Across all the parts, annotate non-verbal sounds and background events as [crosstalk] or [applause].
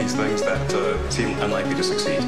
these things that uh, seem unlikely to succeed.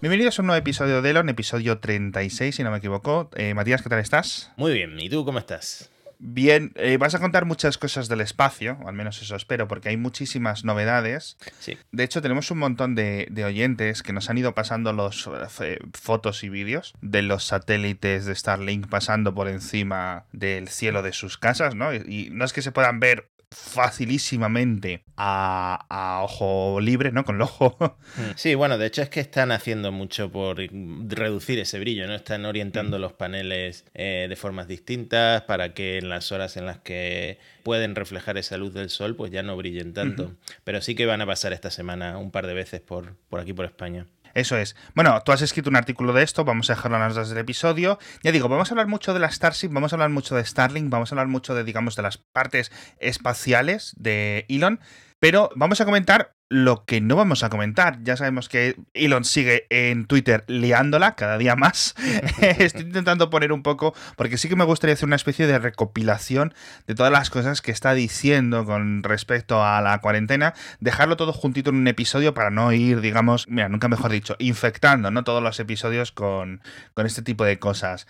Bienvenidos a un nuevo episodio de Elon, episodio 36, si no me equivoco. Eh, Matías, ¿qué tal estás? Muy bien, ¿y tú cómo estás? Bien, eh, vas a contar muchas cosas del espacio, o al menos eso espero, porque hay muchísimas novedades. Sí. De hecho, tenemos un montón de, de oyentes que nos han ido pasando los eh, fotos y vídeos de los satélites de Starlink pasando por encima del cielo de sus casas, ¿no? Y, y no es que se puedan ver facilísimamente a, a ojo libre, ¿no? Con el ojo. Sí, bueno, de hecho es que están haciendo mucho por reducir ese brillo, ¿no? Están orientando los paneles eh, de formas distintas para que en las horas en las que pueden reflejar esa luz del sol, pues ya no brillen tanto. Pero sí que van a pasar esta semana un par de veces por, por aquí, por España. Eso es. Bueno, tú has escrito un artículo de esto, vamos a dejarlo en las notas del episodio. Ya digo, vamos a hablar mucho de la Starship, vamos a hablar mucho de Starlink, vamos a hablar mucho de, digamos, de las partes espaciales de Elon, pero vamos a comentar lo que no vamos a comentar. Ya sabemos que Elon sigue en Twitter liándola cada día más. [laughs] Estoy intentando poner un poco, porque sí que me gustaría hacer una especie de recopilación de todas las cosas que está diciendo con respecto a la cuarentena, dejarlo todo juntito en un episodio para no ir, digamos, mira, nunca mejor dicho, infectando, ¿no? Todos los episodios con, con este tipo de cosas.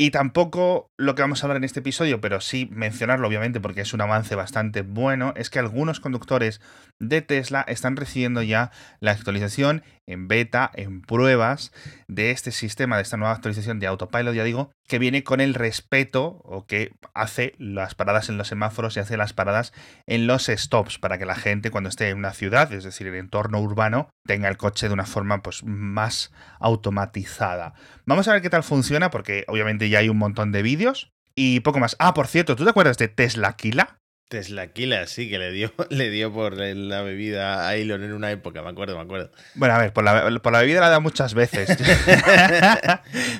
Y tampoco lo que vamos a hablar en este episodio, pero sí mencionarlo obviamente porque es un avance bastante bueno, es que algunos conductores de Tesla están recibiendo ya la actualización en beta, en pruebas de este sistema, de esta nueva actualización de Autopilot, ya digo, que viene con el respeto o que hace las paradas en los semáforos y hace las paradas en los stops para que la gente cuando esté en una ciudad, es decir, en el entorno urbano, tenga el coche de una forma pues más automatizada. Vamos a ver qué tal funciona porque obviamente ya hay un montón de vídeos y poco más. Ah, por cierto, ¿tú te acuerdas de Tesla Kila? Tesla Kila, sí, que le dio, [laughs] le dio por la bebida a Elon en una época, me acuerdo, me acuerdo. Bueno, a ver, por la, por la bebida la da muchas veces. [laughs]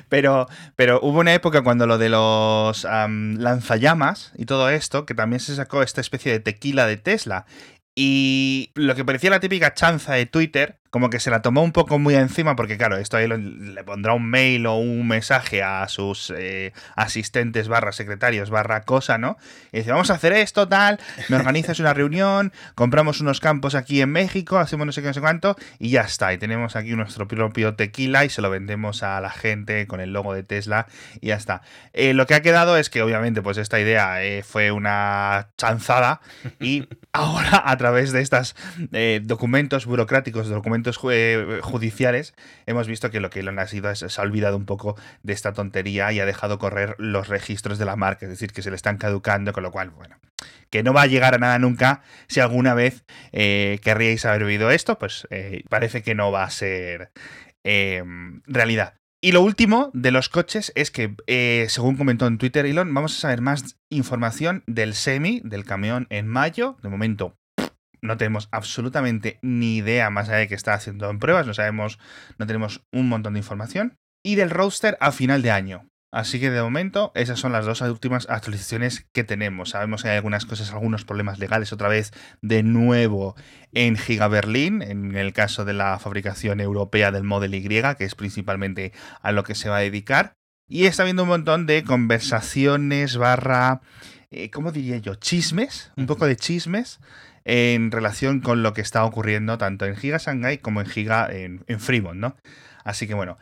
pero, pero hubo una época cuando lo de los um, lanzallamas y todo esto, que también se sacó esta especie de tequila de Tesla. Y lo que parecía la típica chanza de Twitter, como que se la tomó un poco muy encima, porque claro, esto ahí le pondrá un mail o un mensaje a sus eh, asistentes barra secretarios barra cosa, ¿no? Y dice, vamos a hacer esto, tal, me organizas una reunión, compramos unos campos aquí en México, hacemos no sé qué, no sé cuánto, y ya está. Y tenemos aquí nuestro propio tequila y se lo vendemos a la gente con el logo de Tesla y ya está. Eh, lo que ha quedado es que obviamente pues esta idea eh, fue una chanzada y ahora a través de estos documentos burocráticos, documentos judiciales, hemos visto que lo que Elon ha sido es, se ha olvidado un poco de esta tontería y ha dejado correr los registros de la marca, es decir, que se le están caducando, con lo cual, bueno, que no va a llegar a nada nunca. Si alguna vez eh, querríais haber oído esto, pues eh, parece que no va a ser eh, realidad. Y lo último de los coches es que, eh, según comentó en Twitter Elon, vamos a saber más información del semi, del camión en mayo. De momento, no tenemos absolutamente ni idea más allá de que está haciendo en pruebas, no sabemos, no tenemos un montón de información. Y del roadster a final de año. Así que de momento esas son las dos últimas actualizaciones que tenemos. Sabemos que hay algunas cosas, algunos problemas legales otra vez de nuevo en Giga Berlín, en el caso de la fabricación europea del Model Y, que es principalmente a lo que se va a dedicar. Y está habiendo un montón de conversaciones barra, eh, ¿cómo diría yo? Chismes, un poco de chismes en relación con lo que está ocurriendo tanto en Giga Shanghai como en Giga en, en Fremont, ¿no? Así que bueno,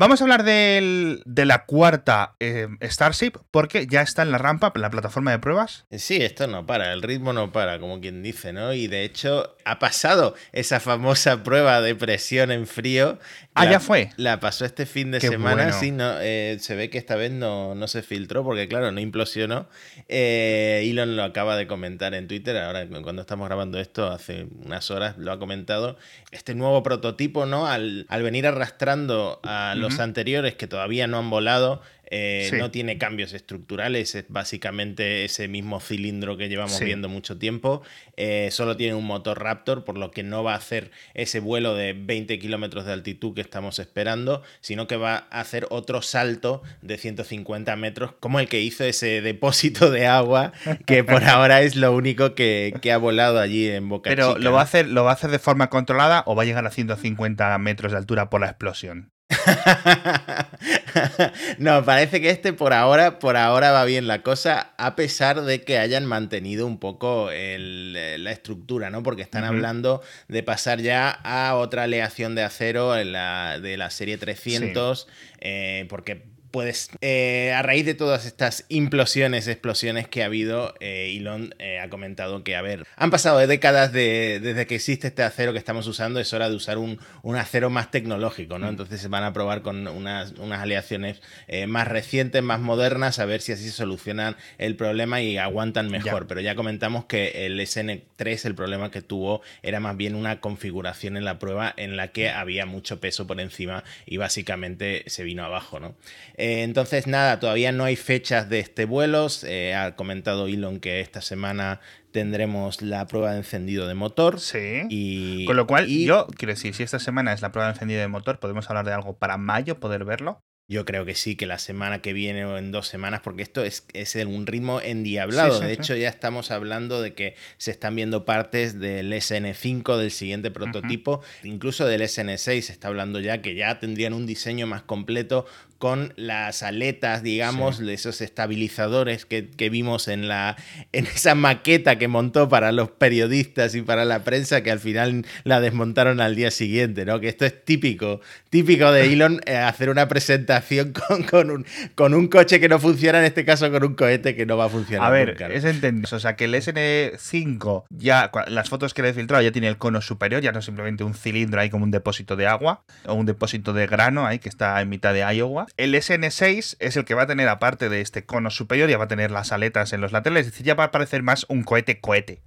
Vamos a hablar del, de la cuarta eh, Starship porque ya está en la rampa, en la plataforma de pruebas. Sí, esto no para, el ritmo no para, como quien dice, ¿no? Y de hecho ha pasado esa famosa prueba de presión en frío. Ah, La- ya fue. La pasó este fin de Qué semana, bueno. sí, no, eh, se ve que esta vez no, no se filtró porque claro, no implosionó. Eh, Elon lo acaba de comentar en Twitter, ahora cuando estamos grabando esto, hace unas horas lo ha comentado. Este nuevo prototipo, ¿no? Al, al venir arrastrando a los Anteriores que todavía no han volado, eh, Sí. no tiene cambios estructurales, es básicamente ese mismo cilindro que llevamos Sí. viendo mucho tiempo. Eh, solo tiene un motor Raptor, por lo que no va a hacer ese vuelo de 20 kilómetros de altitud que estamos esperando, sino que va a hacer otro salto de 150 metros, como el que hizo ese depósito de agua, que por [laughs] ahora es lo único que, que ha volado allí en Boca Pero Chica, ¿lo va, a hacer, ¿lo va a hacer de forma controlada o va a llegar a 150 metros de altura por la explosión? [laughs] no, parece que este por ahora, por ahora va bien la cosa, a pesar de que hayan mantenido un poco la estructura, ¿no? Porque están hablando de pasar ya a otra aleación de acero en la, de la serie 300, eh, porque puedes, eh, a raíz de todas estas implosiones, explosiones que ha habido, eh, Elon eh, ha comentado que, a ver, han pasado décadas desde que existe este acero que estamos usando, es hora de usar un, acero más tecnológico, ¿no? Mm. Entonces se van a probar con unas, unas aleaciones más recientes, más modernas, a ver si así se solucionan el problema y aguantan mejor. Pero ya comentamos que el SN3, el problema que tuvo era más bien una configuración en la prueba en la que había mucho peso por encima y básicamente se vino abajo, ¿no? Eh, entonces, nada, todavía no hay fechas de este vuelo. Eh, ha comentado Elon que esta semana tendremos la prueba de encendido de motor. Sí. Y, Con lo cual, yo quiero decir, si esta semana es la prueba de encendido de motor, podemos hablar de algo para mayo, poder verlo. Yo creo que sí, que la semana que viene o en dos semanas, porque esto es, es un ritmo endiablado. de hecho, ya estamos hablando de que se están viendo partes del SN5, del siguiente prototipo, incluso del SN6 se está hablando ya que ya tendrían un diseño más completo con las aletas, digamos, de esos estabilizadores que, vimos en, la, en esa maqueta que montó para los periodistas y para la prensa, que al final la desmontaron al día siguiente, ¿no? Que esto es típico, típico de [laughs] Elon, eh, hacer una presentación con, con, un, con un coche que no funciona, en este caso con un cohete que no va a funcionar. A ver, es entendido. O sea, que el SN5, ya las fotos que le he filtrado ya tiene el cono superior, ya no simplemente un cilindro ahí como un depósito de agua o un depósito de grano ahí que está en mitad de Iowa. El SN6 es el que va a tener, aparte de este cono superior, ya va a tener las aletas en los laterales, es decir, ya va a parecer más un cohete cohete.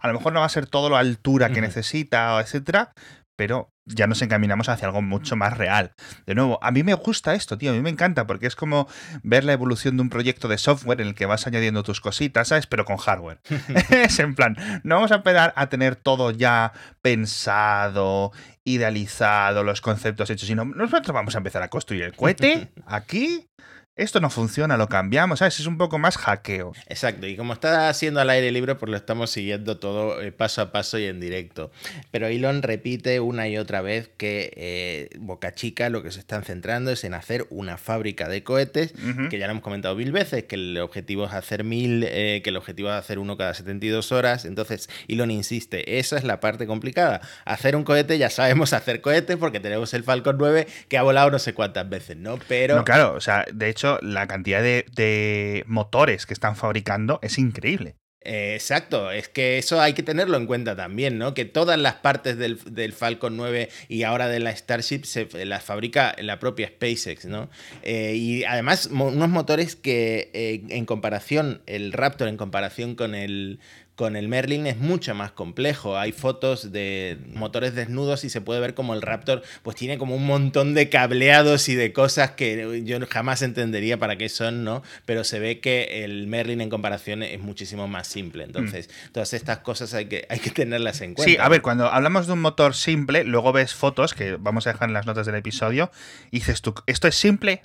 A lo mejor no va a ser todo la altura que necesita, etcétera, pero ya nos encaminamos hacia algo mucho más real. De nuevo, a mí me gusta esto, tío, a mí me encanta, porque es como ver la evolución de un proyecto de software en el que vas añadiendo tus cositas, ¿sabes? Pero con hardware. [laughs] [laughs] es en plan, no vamos a empezar a tener todo ya pensado, idealizado, los conceptos hechos, sino nosotros vamos a empezar a construir el cohete [laughs] aquí esto no funciona, lo cambiamos, ¿sabes? Es un poco más hackeo. Exacto, y como está haciendo al aire libre, pues lo estamos siguiendo todo eh, paso a paso y en directo. Pero Elon repite una y otra vez que eh, Boca Chica lo que se están centrando es en hacer una fábrica de cohetes, que ya lo hemos comentado mil veces, que el objetivo es hacer mil, eh, que el objetivo es hacer uno cada 72 horas. Entonces, Elon insiste, esa es la parte complicada. Hacer un cohete, ya sabemos hacer cohetes porque tenemos el Falcon 9 que ha volado no sé cuántas veces, ¿no? Pero... No, claro, o sea, de hecho la cantidad de, motores que están fabricando es increíble. Exacto, es que eso hay que tenerlo en cuenta también, ¿no? Que todas las partes del, Falcon 9 y ahora de la Starship se las fabrica la propia SpaceX, ¿no? Eh, y además unos motores que eh, en comparación, el Raptor en comparación con el, con el Merlin es mucho más complejo. Hay fotos de motores desnudos y se puede ver como el Raptor pues tiene como un montón de cableados y de cosas que yo jamás entendería para qué son, ¿no? Pero se ve que el Merlin en comparación es muchísimo más simple. Entonces, mm. todas estas cosas hay que, hay que tenerlas en cuenta. Sí, a ver, cuando hablamos de un motor simple, luego ves fotos que vamos a dejar en las notas del episodio y dices tú, ¿esto es simple?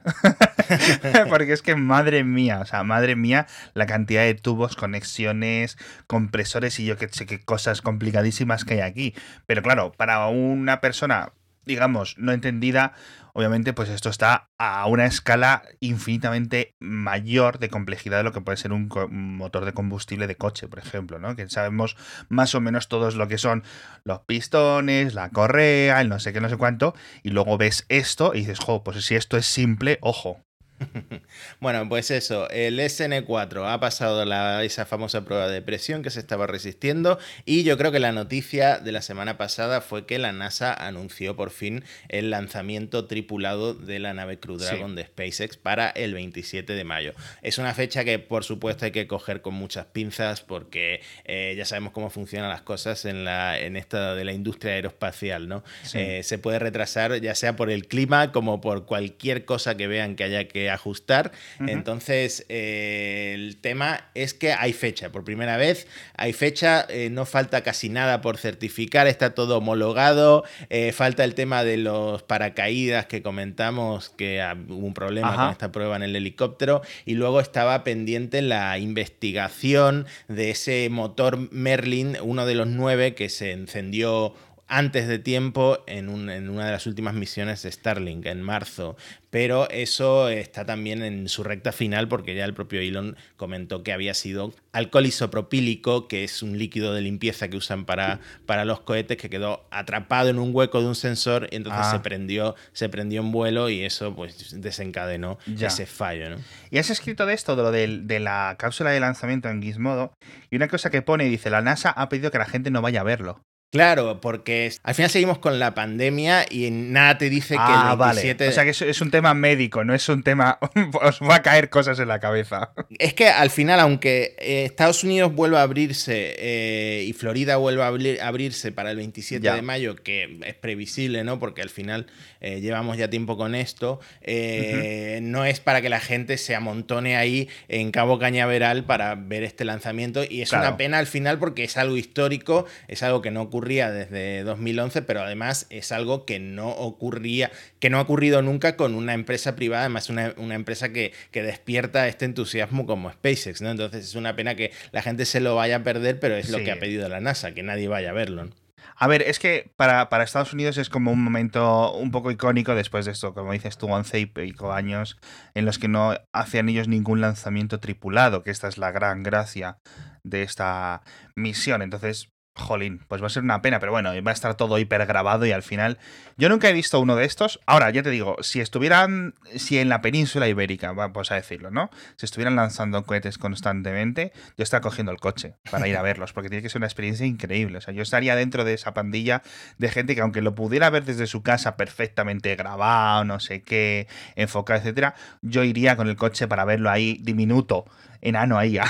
[laughs] Porque es que madre mía, o sea, madre mía, la cantidad de tubos, conexiones, compresores y yo que sé qué cosas complicadísimas que hay aquí. Pero claro, para una persona, digamos, no entendida, obviamente, pues esto está a una escala infinitamente mayor de complejidad de lo que puede ser un, motor de combustible de coche, por ejemplo, ¿no? Que sabemos más o menos todos lo que son los pistones, la correa, el no sé qué, no sé cuánto, y luego ves esto y dices, jo, pues si esto es simple, ojo. [laughs] Bueno, pues eso, el SN4 ha pasado esa famosa prueba de presión que se estaba resistiendo y yo creo que la noticia de la semana pasada fue que la NASA anunció por fin el lanzamiento tripulado de la nave Crew Dragon de SpaceX para el 27 de mayo. Es una fecha que por supuesto hay que coger con muchas pinzas porque eh, ya sabemos cómo funcionan las cosas en, la, en esta de la industria aeroespacial, ¿no? Eh, se puede retrasar ya sea por el clima como por cualquier cosa que vean que haya que ajustar. Entonces, eh, el tema es que hay fecha. Por primera vez hay fecha, eh, no falta casi nada por certificar, está todo homologado. Eh, falta el tema de los paracaídas que comentamos, que hubo un problema con esta prueba en el helicóptero. Y luego estaba pendiente la investigación de ese motor Merlin, uno de los nueve que se encendió antes de tiempo en, en una de las últimas misiones de Starlink, en marzo. Pero eso está también en su recta final porque ya el propio Elon comentó que había sido alcohol isopropílico, que es un líquido de limpieza que usan para, para los cohetes, que quedó atrapado en un hueco de un sensor y entonces se, Ah. prendió, se prendió en vuelo y eso pues desencadenó Ya. ese fallo. ¿no? Y has escrito de esto, de lo del- de, la cápsula de lanzamiento en Gizmodo, y una cosa que pone, dice, la NASA ha pedido que la gente no vaya a verlo. Claro, porque al final seguimos con la pandemia y nada te dice que ah, el vale. 27... O sea que es, es un tema médico, no es un tema... [laughs] Os va a caer cosas en la cabeza. Es que al final, aunque eh, Estados Unidos vuelva a abrirse eh, y Florida vuelva a abrir- abrirse para el 27 Ya. de mayo, que es previsible, ¿no? Porque al final eh, llevamos ya tiempo con esto, eh, no es para que la gente se amontone ahí en Cabo Cañaveral para ver este lanzamiento. Y es Claro. una pena al final porque es algo histórico, es algo que no ocurría desde 2011, pero además es algo que no ocurría, que no ha ocurrido nunca con una empresa privada, además una, una empresa que, que despierta este entusiasmo como SpaceX, ¿no? Entonces es una pena que la gente se lo vaya a perder, pero es lo Sí. que ha pedido la NASA, que nadie vaya a verlo. ¿no? A ver, es que para, para Estados Unidos es como un momento un poco icónico después de esto, como dices tú, 11 y pico años en los que no hacían ellos ningún lanzamiento tripulado, que esta es la gran gracia de esta misión. Entonces, jolín, pues va a ser una pena, pero bueno, va a estar todo hiper grabado y al final... Yo nunca he visto uno de estos. Ahora, ya te digo, si estuvieran, si en la península ibérica, vamos a decirlo, ¿no? Si estuvieran lanzando cohetes constantemente, yo estaría cogiendo el coche para ir a verlos, porque tiene que ser una experiencia increíble. O sea, yo estaría dentro de esa pandilla de gente que aunque lo pudiera ver desde su casa perfectamente grabado, no sé qué, enfocado, etcétera, yo iría con el coche para verlo ahí diminuto, enano ahí, [laughs] a,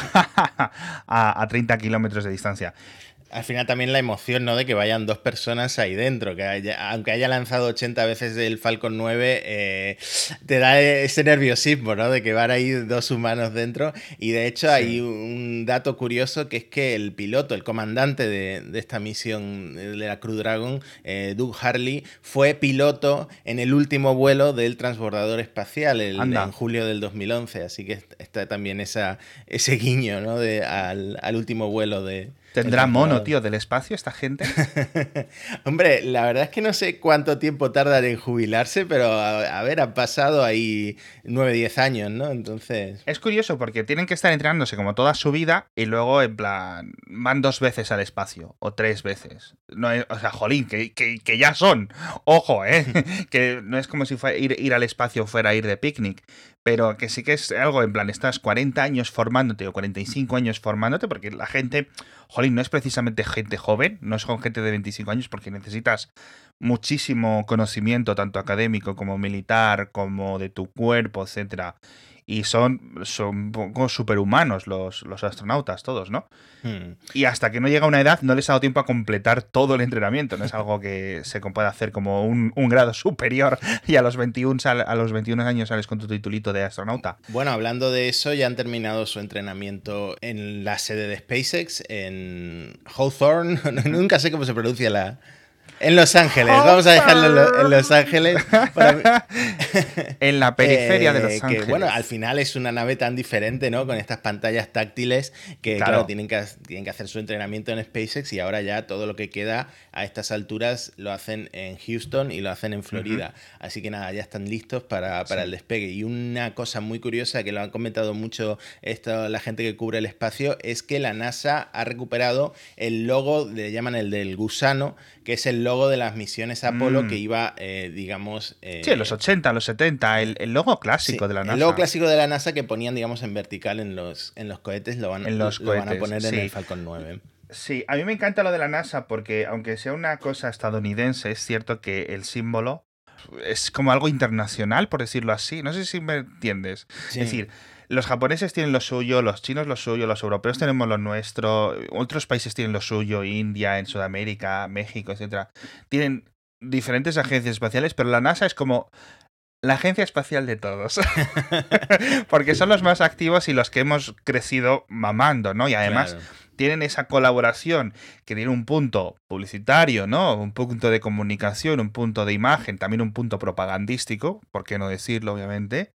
a, a 30 kilómetros de distancia. Al final también la emoción, ¿no? De que vayan dos personas ahí dentro, que haya- aunque haya lanzado 80 veces el Falcon 9, eh, te da ese nerviosismo, ¿no? De que van ahí dos humanos dentro. Y de hecho hay un dato curioso que es que el piloto, el comandante de, de esta misión de la Crew Dragon, eh, Doug Harley, fue piloto en el último vuelo del transbordador espacial el- en julio del 2011. Así que está también esa, ese guiño, ¿no? De, al, al último vuelo de... ¿Tendrá mono, tío, del espacio esta gente? [laughs] Hombre, la verdad es que no sé cuánto tiempo tardan en jubilarse, pero a, a ver, han pasado ahí 9, 10 años, ¿no? Entonces... Es curioso porque tienen que estar entrenándose como toda su vida y luego, en plan, van dos veces al espacio o tres veces. No es- o sea, jolín, que, que- que ya son. Ojo, ¿eh? [laughs] que no es como si fuera ir, ir al espacio fuera ir de picnic. Pero que sí que es algo, en plan, estás 40 años formándote o 45 años formándote, porque la gente, jolín, no es precisamente gente joven, no es con gente de 25 años, porque necesitas muchísimo conocimiento, tanto académico como militar, como de tu cuerpo, etcétera. Y son, son un poco superhumanos los, los astronautas, todos, ¿no? hmm. Y hasta que no llega una edad, no les ha dado tiempo a completar todo el entrenamiento. No es algo que se pueda hacer como un, un grado superior [laughs] y a los, 21, sal- a los 21 años sales con tu titulito de astronauta. Bueno, hablando de eso, ya han terminado su entrenamiento en la sede de SpaceX, en Hawthorne, [laughs] nunca sé cómo se pronuncia la... En Los Ángeles, vamos a dejarlo en, lo- en Los Ángeles. Para [laughs] En la periferia de Eh, Los Ángeles. Que, bueno, al final es una nave tan diferente, ¿no? Con estas pantallas táctiles que, Claro. claro, tienen, que, tienen que hacer su entrenamiento en SpaceX y ahora ya todo lo que queda a estas alturas lo hacen en Houston y lo hacen en Florida. Así que nada, ya están listos para, para Sí. el despegue. Y una cosa muy curiosa que lo han comentado mucho esto, la gente que cubre el espacio es que la NASA ha recuperado el logo, le llaman el del gusano, que es el logo de las misiones Apolo Mm. que iba, eh, digamos... eh, Sí, en los 80, los 70, el, el logo clásico Sí, de la NASA. El logo clásico de la NASA que ponían, digamos, en vertical en los, en los cohetes, lo van, En los lo van a cohetes, poner sí. en el Falcon 9. Sí, a mí me encanta lo de la NASA porque aunque sea una cosa estadounidense, es cierto que el símbolo es como algo internacional, por decirlo así. No sé si me entiendes. Sí. Es decir, los japoneses tienen lo suyo, los chinos lo suyo, los europeos tenemos lo nuestro, otros países tienen lo suyo, India, en Sudamérica, México, etcétera. Tienen diferentes agencias espaciales, pero la NASA es como la agencia espacial de todos. [laughs] Porque son los más activos y los que hemos crecido mamando, ¿no? Y además Claro. tienen esa colaboración que tiene un punto publicitario, ¿no? Un punto de comunicación, un punto de imagen, también un punto propagandístico, por qué no decirlo, obviamente,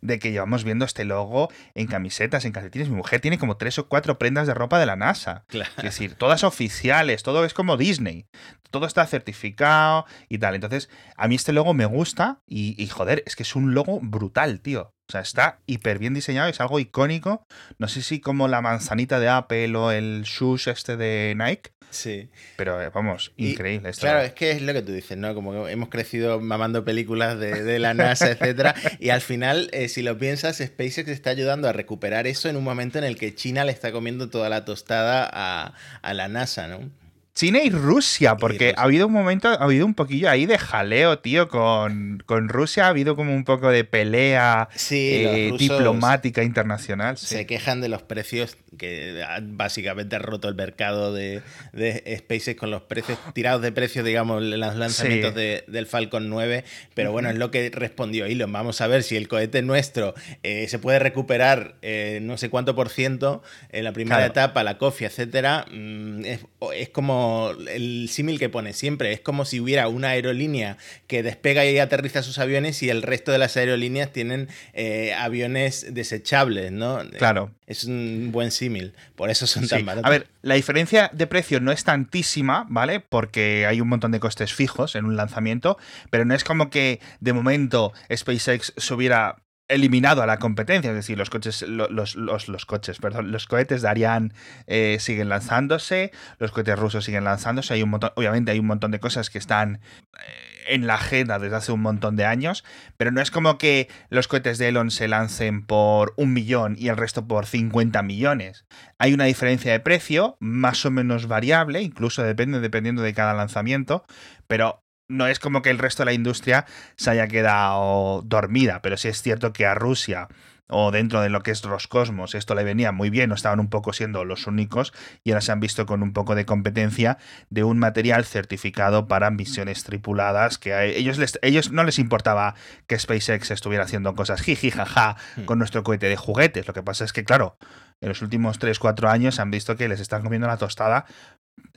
de que llevamos viendo este logo en camisetas, en calcetines. Mi mujer tiene como tres o cuatro prendas de ropa de la NASA. Claro. Es decir, todas oficiales, todo es como Disney. Todo está certificado y tal. Entonces, a mí este logo me gusta y, y joder, es que es un logo brutal, tío. O sea, está hiper bien diseñado, es algo icónico. No sé si como la manzanita de Apple o el shush este de Nike, Sí. pero eh, vamos, Y, increíble. esto. Claro, es que es lo que tú dices, ¿no? Como que hemos crecido mamando películas de, de la NASA, [laughs] etcétera, y al final, eh, si lo piensas, SpaceX está ayudando a recuperar eso en un momento en el que China le está comiendo toda la tostada a, a la NASA, ¿no? China y Rusia, porque Rusia. ha habido un momento, ha habido un poquillo ahí de jaleo, tío, con, con Rusia. Ha habido como un poco de pelea Sí, eh, diplomática internacional. sí. Se quejan de los precios, que básicamente ha roto el mercado de, de SpaceX con los precios tirados de precio, digamos, en los lanzamientos Sí. de- del Falcon 9. Pero bueno, es lo que respondió Elon. Vamos a ver si el cohete nuestro eh, se puede recuperar eh, no sé cuánto por ciento en la primera Claro. etapa, la COFI, etcétera. Mm, Es, es como el símil que pone siempre. Es como si hubiera una aerolínea que despega y aterriza sus aviones y el resto de las aerolíneas tienen eh, aviones desechables, ¿no? Claro. Es un buen símil. Por eso son Sí. tan baratos. A ver, la diferencia de precio no es tantísima, ¿vale? Porque hay un montón de costes fijos en un lanzamiento, pero no es como que de momento SpaceX se hubiera eliminado a la competencia, es decir, los coches, lo- los, los, los perdón, los cohetes de Ariane eh, siguen lanzándose, los cohetes rusos siguen lanzándose, hay un obviamente hay un montón de cosas que están eh, en la agenda desde hace un montón de años, pero no es como que los cohetes de Elon se lancen por un millón y el resto por 50 millones. Hay una diferencia de precio más o menos variable, incluso depende dependiendo de cada lanzamiento, pero no es como que el resto de la industria se haya quedado dormida, pero sí es cierto que a Rusia o dentro de lo que es Roscosmos esto le venía muy bien, no estaban un poco siendo los únicos y ahora se han visto con un poco de competencia de un material certificado para misiones tripuladas que a ellos, les, ellos no les importaba que SpaceX estuviera haciendo cosas jiji jaja Hmm. con nuestro cohete de juguetes. Lo que pasa es que, claro, en los últimos 3-4 años han visto que les están comiendo la tostada.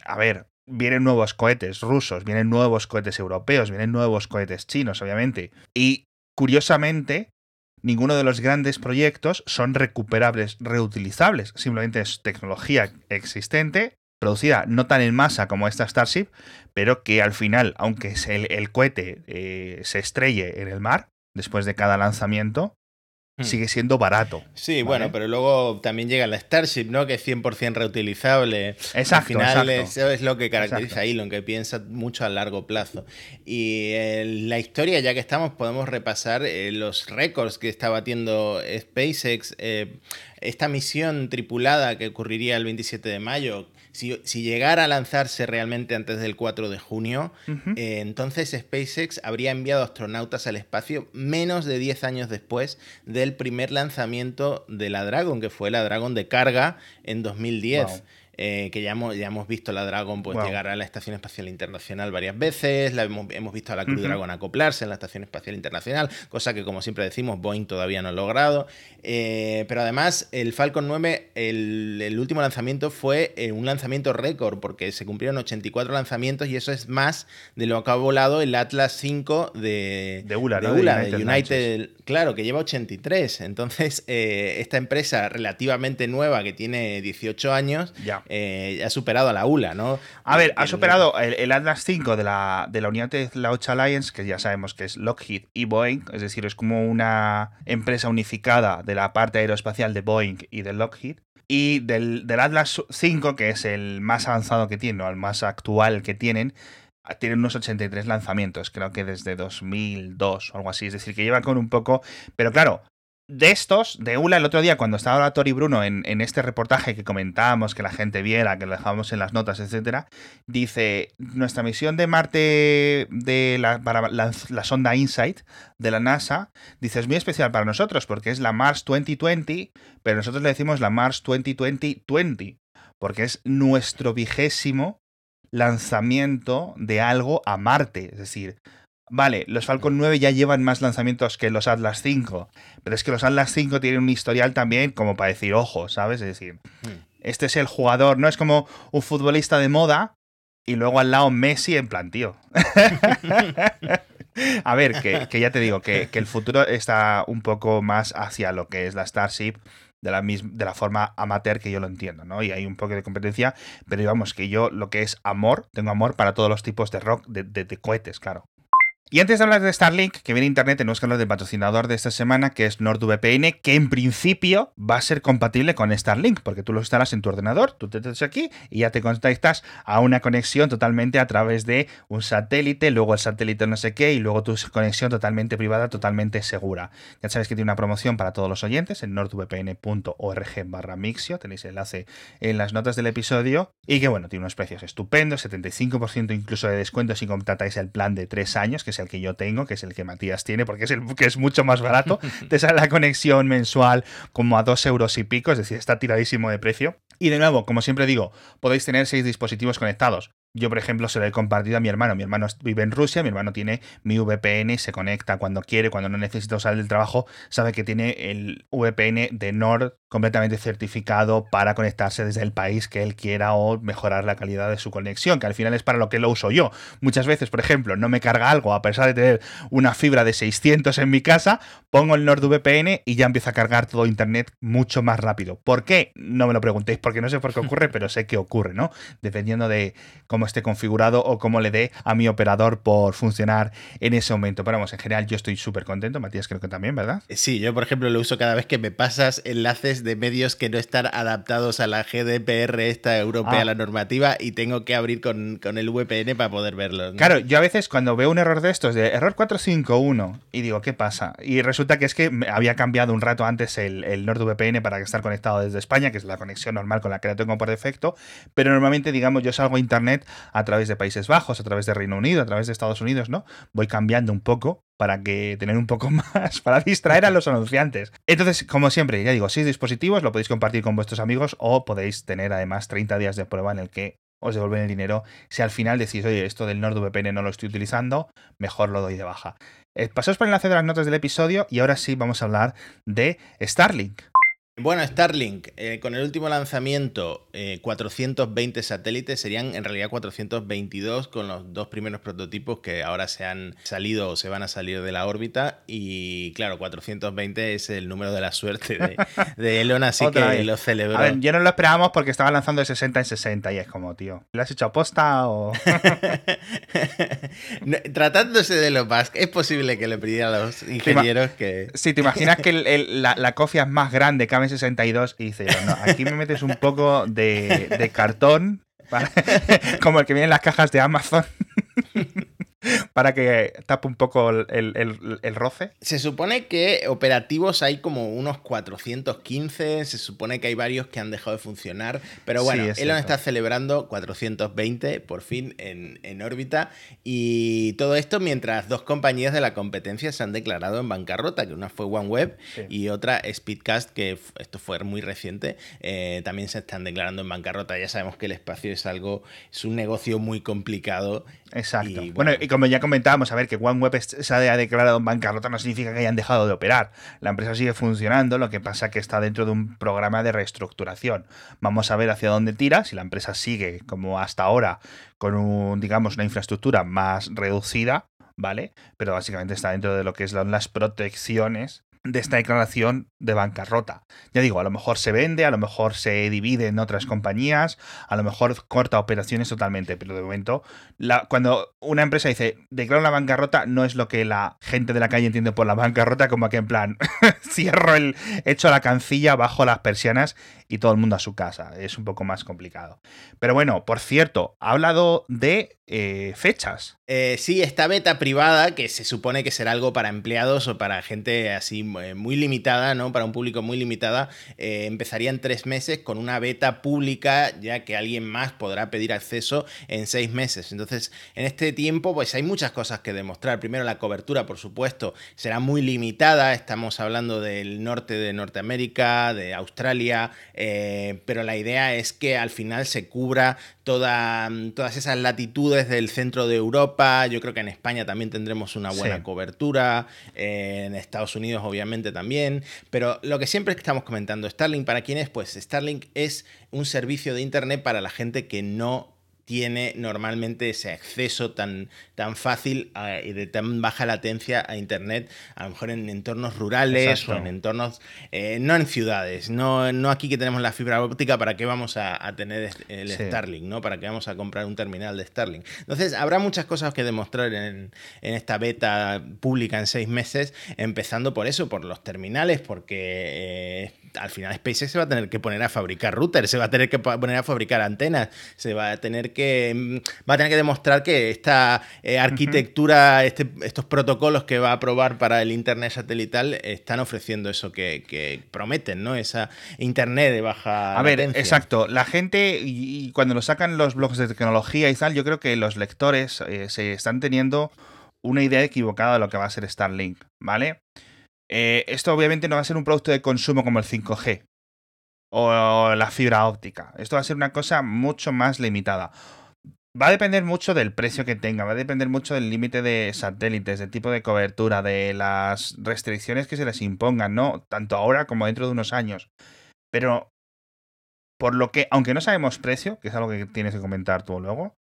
A ver, vienen nuevos cohetes rusos, vienen nuevos cohetes europeos, vienen nuevos cohetes chinos, obviamente. Y curiosamente, ninguno de los grandes proyectos son recuperables, reutilizables. Simplemente es tecnología existente, producida no tan en masa como esta Starship, pero que al final, aunque el, el cohete eh, se estrelle en el mar, después de cada lanzamiento, Hmm. sigue siendo barato. Sí, ¿vale? bueno, pero luego también llega la Starship, ¿no? Que es 100% reutilizable. Exacto, Al final exacto. eso es lo que caracteriza Exacto. a Elon, que piensa mucho a largo plazo. Y eh, la historia, ya que estamos, podemos repasar eh, los récords que está batiendo SpaceX. eh, esta misión tripulada que ocurriría el 27 de mayo, si, si llegara a lanzarse realmente antes del 4 de junio, eh, entonces SpaceX habría enviado astronautas al espacio menos de 10 años después del primer lanzamiento de la Dragon, que fue la Dragon de carga en 2010. Wow. Eh, que ya hemos, ya hemos visto la Dragon pues, Wow. llegar a la Estación Espacial Internacional varias veces, la hemos, hemos visto a la Crew. Dragon acoplarse en la Estación Espacial Internacional, cosa que como siempre decimos Boeing todavía no ha logrado. Eh, pero además el Falcon 9, el, el último lanzamiento fue eh, un lanzamiento récord, porque se cumplieron 84 lanzamientos y eso es más de lo que ha volado el Atlas 5 de, De ULA, de, ULA, de United United, claro, que lleva 83. Entonces, esta empresa relativamente nueva que tiene 18 años Ya. Eh, ha superado a la ULA, ¿no? A ver, ha superado el, el Atlas 5 de la, de la United Launch Alliance, que ya sabemos que es Lockheed y Boeing, es decir, es como una empresa unificada de la parte aeroespacial de Boeing y de Lockheed. Y del, del Atlas 5, que es el más avanzado que tienen, o el más actual que tienen, tienen unos 83 lanzamientos, creo que desde 2002 o algo así. Es decir, que lleva con un poco. Pero claro, de estos, de ULA, el otro día, cuando estaba Tori Bruno en, en este reportaje que comentábamos, que la gente viera, que lo dejábamos en las notas, etcétera, dice: Nuestra misión de Marte de la, para la, la sonda InSight de la NASA, dice, es muy especial para nosotros porque es la Mars 2020, pero nosotros le decimos la Mars 2020-20, porque es nuestro vigésimo lanzamiento de algo a Marte. Es decir, vale, los Falcon 9 ya llevan más lanzamientos que los Atlas 5, pero es que los Atlas 5 tienen un historial también como para decir, ojo, ¿sabes? Es decir, Hmm. este es el jugador, no es como un futbolista de moda y luego al lado Messi en plan, tío. [laughs] A ver, que, ya te digo, que, que, el futuro está un poco más hacia lo que es la Starship de la, de la forma amateur que yo lo entiendo, ¿no? Y hay un poco de competencia, pero digamos que yo lo que es amor, tengo amor para todos los tipos de rock, de cohetes, claro. Y antes de hablar de Starlink, que viene Internet, tenemos que hablar del patrocinador de esta semana, que es NordVPN, que en principio va a ser compatible con Starlink, porque tú lo instalas en tu ordenador, tú te metes aquí y ya te conectas a una conexión totalmente a través de un satélite, luego el satélite no sé qué, y luego tu conexión totalmente privada, totalmente segura. Ya sabes que tiene una promoción para todos los oyentes en nordvpn.org barra Mixio, tenéis el enlace en las notas del episodio, y que bueno, tiene unos precios estupendos, 75% incluso de descuento si contratáis el plan de 3 años, que es el que yo tengo, que es el que Matías tiene, porque es el que es mucho más barato. [laughs] Te sale la conexión mensual como a dos euros y pico, es decir, está tiradísimo de precio. Y de nuevo, como siempre digo, podéis tener seis dispositivos conectados. Yo, por ejemplo, se lo he compartido a mi hermano. Mi hermano vive en Rusia, mi hermano tiene mi VPN, se conecta cuando quiere, cuando no necesita usar el trabajo, sabe que tiene el VPN de Nord completamente certificado para conectarse desde el país que él quiera o mejorar la calidad de su conexión, que al final es para lo que lo uso yo. Muchas veces, por ejemplo, no me carga algo a pesar de tener una fibra de 600 en mi casa, pongo el NordVPN y ya empieza a cargar todo Internet mucho más rápido. ¿Por qué? No me lo preguntéis porque no sé por qué ocurre, [laughs] pero sé que ocurre, ¿no? Dependiendo de cómo esté configurado o cómo le dé a mi operador por funcionar en ese momento. Pero vamos, en general yo estoy súper contento, Matías creo que también, ¿verdad? Sí, yo por ejemplo lo uso cada vez que me pasas enlaces de medios que no están adaptados a la GDPR esta europea, ah. la normativa, y tengo que abrir con, el VPN para poder verlos. Claro, yo a veces cuando veo un error de estos, de error 451, y digo, ¿qué pasa? Y resulta que es que había cambiado un rato antes el, el NordVPN para estar conectado desde España, que es la conexión normal con la que la tengo por defecto, pero normalmente, digamos, yo salgo a internet a través de Países Bajos, a través de Reino Unido, a través de Estados Unidos, ¿no? Voy cambiando un poco para que tener un poco [laughs] más, para distraer a los anunciantes. Entonces, como siempre, ya digo, seis dispositivos, lo podéis compartir con vuestros amigos o podéis tener además 30 días de prueba en el que os devuelven el dinero. Si al final decís, oye, esto del NordVPN no lo estoy utilizando, mejor lo doy de baja. Eh, pasaos por el enlace de las notas del episodio y ahora sí vamos a hablar de Starlink. Bueno, Starlink, eh, con el último lanzamiento, 420 eh, satélites, serían en realidad 422 con los dos primeros prototipos que ahora se han salido o se van a salir de la órbita. Y claro, 420 es el número de la suerte de, Elon, así [laughs] que lo celebró. A ver, yo no lo esperábamos porque estaba lanzando de 60 en 60 y es como, tío, ¿le has hecho aposta o...? [laughs] tratándose de lo Musk, es posible que le pidiera a los ingenieros que... Sí, te imaginas que la, la cofia es más grande que 62 y dice, no, aquí me metes un poco de, cartón, [laughs] como el que viene en las cajas de Amazon. [laughs] para que tape un poco el, roce. Se supone que operativos hay como unos 415, se supone que hay varios que han dejado de funcionar, pero bueno, Elon está celebrando 420 por fin en, órbita y todo esto mientras dos compañías de la competencia se han declarado en bancarrota, que una fue OneWeb y otra Speedcast, que esto fue muy reciente, eh, también se están declarando en bancarrota. Ya sabemos que el espacio es algo, es un negocio muy complicado. Exacto. bueno, y como ya comentábamos, a ver, que OneWeb se haya declarado en bancarrota no significa que hayan dejado de operar. La empresa sigue funcionando, lo que pasa que está dentro de un programa de reestructuración. Vamos a ver hacia dónde tira, si la empresa sigue como hasta ahora con un, digamos, una infraestructura más reducida, ¿vale? Pero básicamente está dentro de lo que son las protecciones de esta declaración de bancarrota. Ya digo, a lo mejor se vende, a lo mejor se divide en otras compañías, a lo mejor corta operaciones totalmente, pero de momento, la, cuando una empresa dice declaro la bancarrota, no es lo que la gente de la calle entiende por la bancarrota, como que en plan, [laughs] cierro el, echo la cancilla, bajo las persianas y todo el mundo a su casa. Es un poco más complicado. Pero bueno, por cierto, ha hablado de eh, fechas. Eh, sí, esta beta privada, que se supone que será algo para empleados o para gente así eh, muy limitada, ¿no? Para un público muy limitada, empezaría en tres meses con una beta pública, ya que alguien más podrá pedir acceso en seis meses. Entonces, en este tiempo, pues hay muchas cosas que demostrar. Primero, la cobertura, por supuesto, será muy limitada. Estamos hablando del norte de Norteamérica, de Australia, eh, pero la idea es que al final se cubra toda, todas esas latitudes del centro de Europa. Yo creo que en España también tendremos una buena cobertura, eh, en Estados Unidos obviamente también, pero lo que siempre estamos comentando, Starlink, ¿para quién es? Pues Starlink es un servicio de Internet para la gente que no tiene normalmente ese acceso tan, tan fácil y de tan baja latencia a Internet, a lo mejor en entornos rurales o en entornos, eh, no en ciudades, no, no aquí que tenemos la fibra óptica, ¿para qué vamos a, tener el Starlink? ¿no? ¿Para qué vamos a comprar un terminal de Starlink? Entonces, habrá muchas cosas que demostrar en, en esta beta pública en seis meses, empezando por eso, por los terminales, porque... Eh, al final SpaceX se va a tener que poner a fabricar routers, se va a tener que poner a fabricar antenas, se va a tener que mm, va a tener que demostrar que esta eh, arquitectura, este, estos protocolos que va a probar para el internet satelital están ofreciendo eso que, prometen, ¿no? Esa internet de baja. A ver, exacto. La gente y, cuando lo sacan los blogs de tecnología y tal, yo creo que los lectores eh, se están teniendo una idea equivocada de lo que va a ser Starlink, ¿vale? Eh, esto obviamente no va a ser un producto de consumo como el 5G o la fibra óptica. Esto va a ser una cosa mucho más limitada. Va a depender mucho del precio que tenga, va a depender mucho del límite de satélites, del tipo de cobertura, de las restricciones que se les impongan, ¿no? Tanto ahora como dentro de unos años. Pero, por lo que, aunque no sabemos precio, que es algo que tienes que comentar tú luego,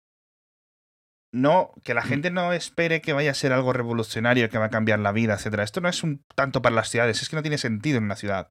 no, que la gente no espere que vaya a ser algo revolucionario, que va a cambiar la vida, etcétera. Esto no es un tanto para las ciudades, es que no tiene sentido en una ciudad.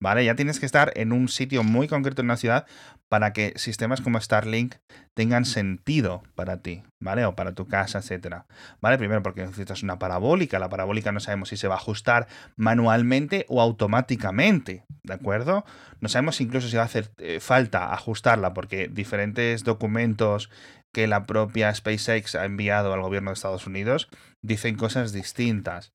¿Vale? Ya tienes que estar en un sitio muy concreto en una ciudad para que sistemas como Starlink tengan sentido para ti, ¿vale? O para tu casa, etcétera. ¿Vale? Primero porque necesitas una parabólica. La parabólica no sabemos si se va a ajustar manualmente o automáticamente, ¿de acuerdo? No sabemos incluso si va a hacer eh, falta ajustarla porque diferentes documentos que la propia SpaceX ha enviado al gobierno de Estados Unidos dicen cosas distintas.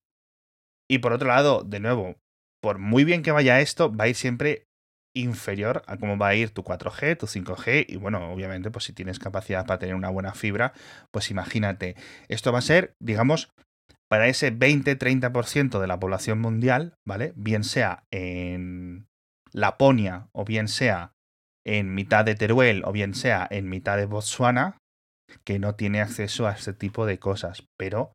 Y por otro lado, de nuevo, por muy bien que vaya esto, va a ir siempre inferior a cómo va a ir tu 4G, tu 5G y bueno, obviamente pues si tienes capacidad para tener una buena fibra, pues imagínate, esto va a ser, digamos, para ese 20-30% de la población mundial, ¿vale? Bien sea en Laponia o bien sea en mitad de Teruel o bien sea en mitad de Botswana, que no tiene acceso a este tipo de cosas. Pero,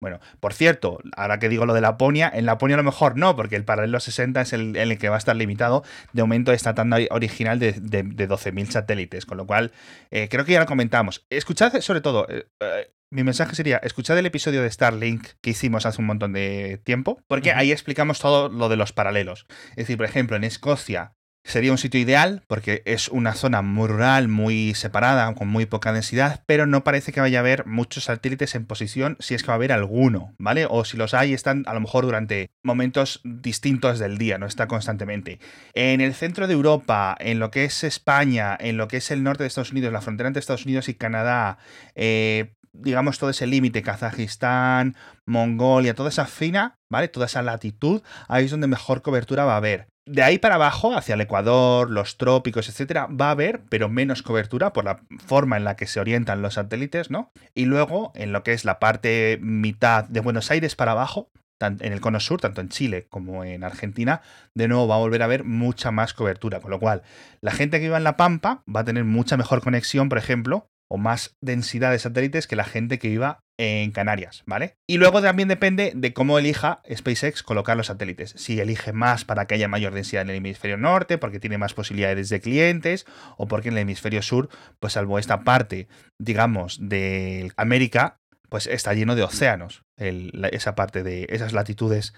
bueno, por cierto, ahora que digo lo de Laponia, en Laponia a lo mejor no, porque el paralelo 60 es el, el que va a estar limitado de aumento de esta tanda original de, de, 12.000 satélites, con lo cual eh, creo que ya lo comentamos. Escuchad sobre todo, eh, eh, mi mensaje sería, escuchad el episodio de Starlink que hicimos hace un montón de tiempo, porque ahí explicamos todo lo de los paralelos. Es decir, por ejemplo, en Escocia Sería un sitio ideal porque es una zona muy rural, muy separada, con muy poca densidad, pero no parece que vaya a haber muchos satélites en posición si es que va a haber alguno, ¿vale? O si los hay, están a lo mejor durante momentos distintos del día, no está constantemente. En el centro de Europa, en lo que es España, en lo que es el norte de Estados Unidos, la frontera entre Estados Unidos y Canadá, eh, digamos, todo ese límite, Kazajistán, Mongolia, toda esa fina, ¿vale? Toda esa latitud, ahí es donde mejor cobertura va a haber de ahí para abajo, hacia el Ecuador, los trópicos, etcétera, va a haber, pero menos cobertura por la forma en la que se orientan los satélites, ¿no? Y luego, en lo que es la parte mitad de Buenos Aires para abajo, en el cono sur, tanto en Chile como en Argentina, de nuevo va a volver a haber mucha más cobertura. Con lo cual, la gente que viva en La Pampa va a tener mucha mejor conexión, por ejemplo, o más densidad de satélites que la gente que viva en Canarias, ¿vale? Y luego también depende de cómo elija SpaceX colocar los satélites. Si elige más para que haya mayor densidad en el hemisferio norte, porque tiene más posibilidades de clientes, o porque en el hemisferio sur, pues salvo esta parte, digamos, de América, pues está lleno de océanos, esa parte de esas latitudes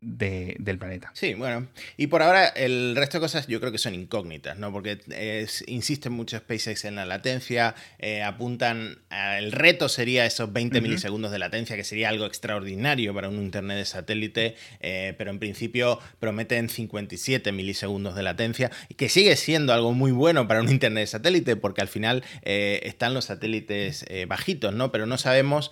del planeta. Sí, bueno. Y por ahora el resto de cosas yo creo que son incógnitas, ¿no? Porque insisten mucho SpaceX en la latencia, eh, apuntan, el reto sería esos 20 milisegundos de latencia, que sería algo extraordinario para un Internet de satélite, eh, pero en principio prometen 57 milisegundos de latencia, que sigue siendo algo muy bueno para un Internet de satélite, porque al final eh, están los satélites bajitos, ¿no? Pero no sabemos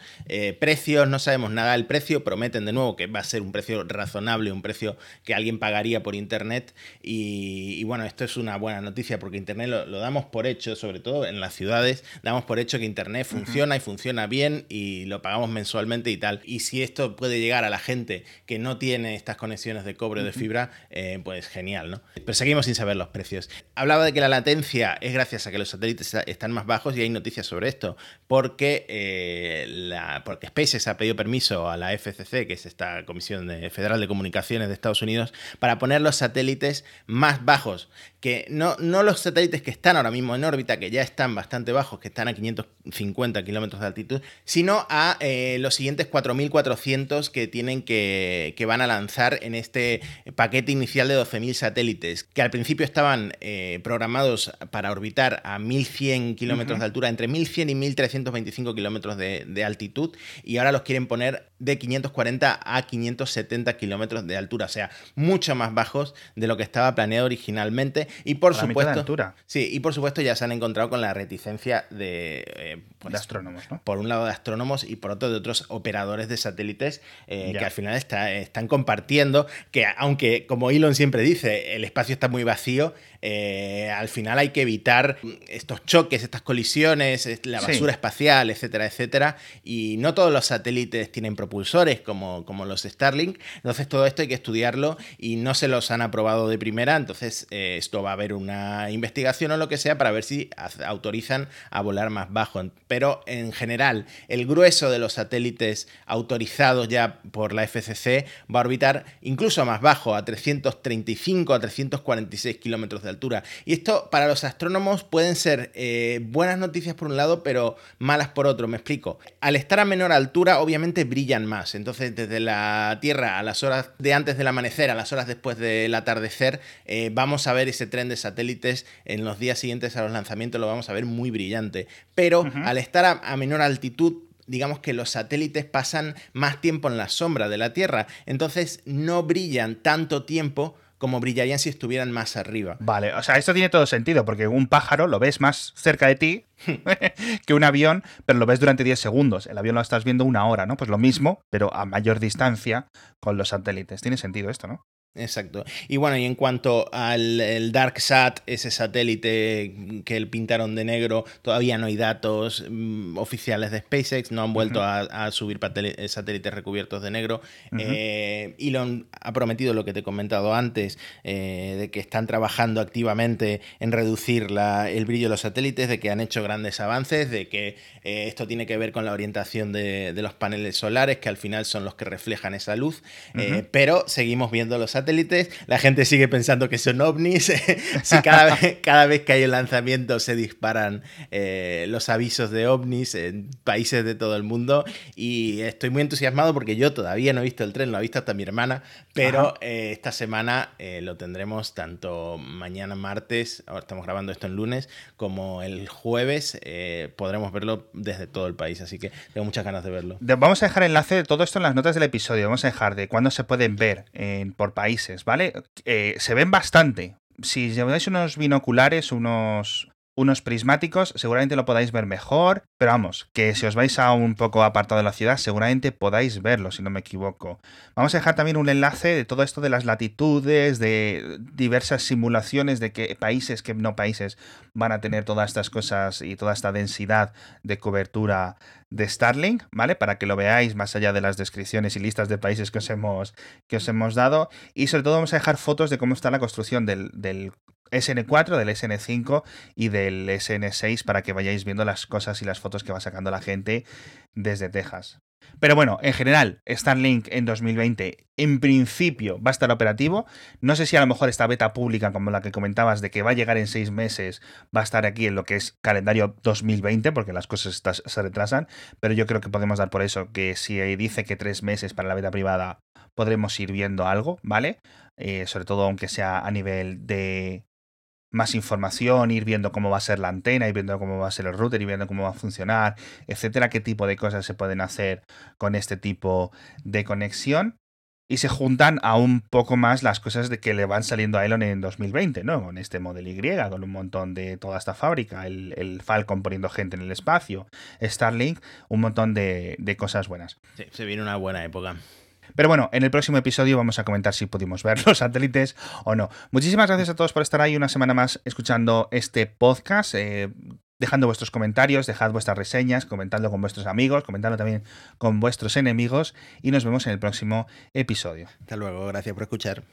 precios, no sabemos nada del precio, prometen de nuevo que va a ser un precio razonable, un precio que alguien pagaría por Internet. Y, bueno, esto es una buena noticia porque Internet lo, damos por hecho, sobre todo en las ciudades, damos por hecho que Internet funciona y funciona bien y lo pagamos mensualmente y tal. Y si esto puede llegar a la gente que no tiene estas conexiones de cobre de fibra, eh, pues genial, ¿no? Pero seguimos sin saber los precios. Hablaba de que la latencia es gracias a que los satélites están más bajos y hay noticias sobre esto, porque, eh, la, porque SpaceX ha pedido permiso a la FCC, que es esta Comisión Federal de Comunicaciones de Estados Unidos, para poner los satélites más bajos, que no, no los satélites que están ahora mismo en órbita, que ya están bastante bajos, que están a 550 kilómetros de altitud, sino a eh, los siguientes 4.400 que tienen que, que van a lanzar en este paquete inicial de 12.000 satélites, que al principio estaban eh, programados para orbitar a 1.100 kilómetros de altura, entre 1.100 y 1.325 kilómetros de, de, altitud, y ahora los quieren poner de 540 a 570 kilómetros de altura, o sea, mucho más bajos de lo que estaba planeado originalmente. Y por supuesto. Sí, y por supuesto ya se han encontrado con la reticencia de, eh, pues, astrónomos, ¿no? Por un lado de astrónomos y por otro de otros operadores de satélites eh, que al final están compartiendo que, aunque como Elon siempre dice, el espacio está muy vacío, eh, al final hay que evitar estos choques, estas colisiones, la basura espacial, etcétera, etcétera. Y no todos los satélites tienen propulsores como, como los Starlink. Entonces todo esto hay que estudiarlo y no se los han aprobado de primera. Entonces eh, esto va a haber una investigación o lo que sea para ver si autorizan a volar más bajo. Pero en general, el grueso de los satélites autorizados ya por la FCC va a orbitar incluso más bajo, a 335 a 346 kilómetros de altura. Y esto para los astrónomos pueden ser eh, buenas noticias por un lado, pero malas por otro. Me explico. Al estar a menor altura, obviamente brillan más. Entonces, desde la Tierra a las horas de antes del amanecer, a las horas después del atardecer, eh, vamos a ver ese tren de satélites en los días siguientes a los lanzamientos, lo vamos a ver muy brillante. Pero al estar a menor altitud, digamos que los satélites pasan más tiempo en la sombra de la Tierra, entonces no brillan tanto tiempo como brillarían si estuvieran más arriba. Vale, o sea, esto tiene todo sentido, porque un pájaro lo ves más cerca de ti [laughs] [laughs] que un avión, pero lo ves durante 10 segundos. El avión lo estás viendo una hora, ¿no? Pues lo mismo, pero a mayor distancia con los satélites. Tiene sentido esto, ¿no? Exacto. Y bueno, y en cuanto al el DarkSat, ese satélite que pintaron de negro, todavía no hay datos mm, oficiales de SpaceX, no han vuelto a, subir satélites recubiertos de negro. Eh, Elon ha prometido lo que te he comentado antes, eh, de que están trabajando activamente en reducir la, el brillo de los satélites, de que han hecho grandes avances, de que eh, esto tiene que ver con la orientación de, de, los paneles solares, que al final son los que reflejan esa luz, pero seguimos viendo los satélites la gente sigue pensando que son ovnis. [laughs] si cada vez, [laughs] cada vez que hay un lanzamiento se disparan eh, los avisos de ovnis en países de todo el mundo. Y estoy muy entusiasmado porque yo todavía no he visto el tren, lo ha visto hasta mi hermana, pero eh, esta semana eh, lo tendremos tanto mañana martes, ahora estamos grabando esto en lunes, como el jueves podremos verlo desde todo el país. Así que tengo muchas ganas de verlo. Vamos a dejar enlace de todo esto en las notas del episodio. Vamos a dejar de cuándo se pueden ver por país ¿vale? Eh, se ven bastante. Si lleváis unos binoculares, unos, unos prismáticos, seguramente lo podáis ver mejor, pero vamos, que si os vais a un poco apartado de la ciudad, seguramente podáis verlo, si no me equivoco. Vamos a dejar también un enlace de todo esto de las latitudes, de diversas simulaciones de qué países, qué no países van a tener todas estas cosas y toda esta densidad de cobertura de Starlink, ¿vale? Para que lo veáis más allá de las descripciones y listas de países que os hemos, que os hemos dado. Y sobre todo vamos a dejar fotos de cómo está la construcción del, del SN4, del SN5 y del SN6 para que vayáis viendo las cosas y las fotos que va sacando la gente desde Texas. Pero bueno, en general, Starlink en 2020 en principio va a estar operativo. No sé si a lo mejor esta beta pública, como la que comentabas, de que va a llegar en seis meses, va a estar aquí en lo que es calendario 2020, porque las cosas se retrasan. Pero yo creo que podemos dar por eso que si dice que tres meses para la beta privada, podremos ir viendo algo, ¿vale? Eh, sobre todo aunque sea a nivel de más información, ir viendo cómo va a ser la antena, ir viendo cómo va a ser el router, ir viendo cómo va a funcionar, etcétera, qué tipo de cosas se pueden hacer con este tipo de conexión. Y se juntan aún poco más las cosas de que le van saliendo a Elon en 2020, ¿no? Con este modelo Y, con un montón de toda esta fábrica, el, Falcon poniendo gente en el espacio, Starlink, un montón de, de cosas buenas. Sí, se viene una buena época. Pero bueno, en el próximo episodio vamos a comentar si pudimos ver los satélites o no. Muchísimas gracias a todos por estar ahí una semana más escuchando este podcast. Eh, dejando vuestros comentarios, dejad vuestras reseñas, comentando con vuestros amigos, comentando también con vuestros enemigos y nos vemos en el próximo episodio. Hasta luego, gracias por escuchar.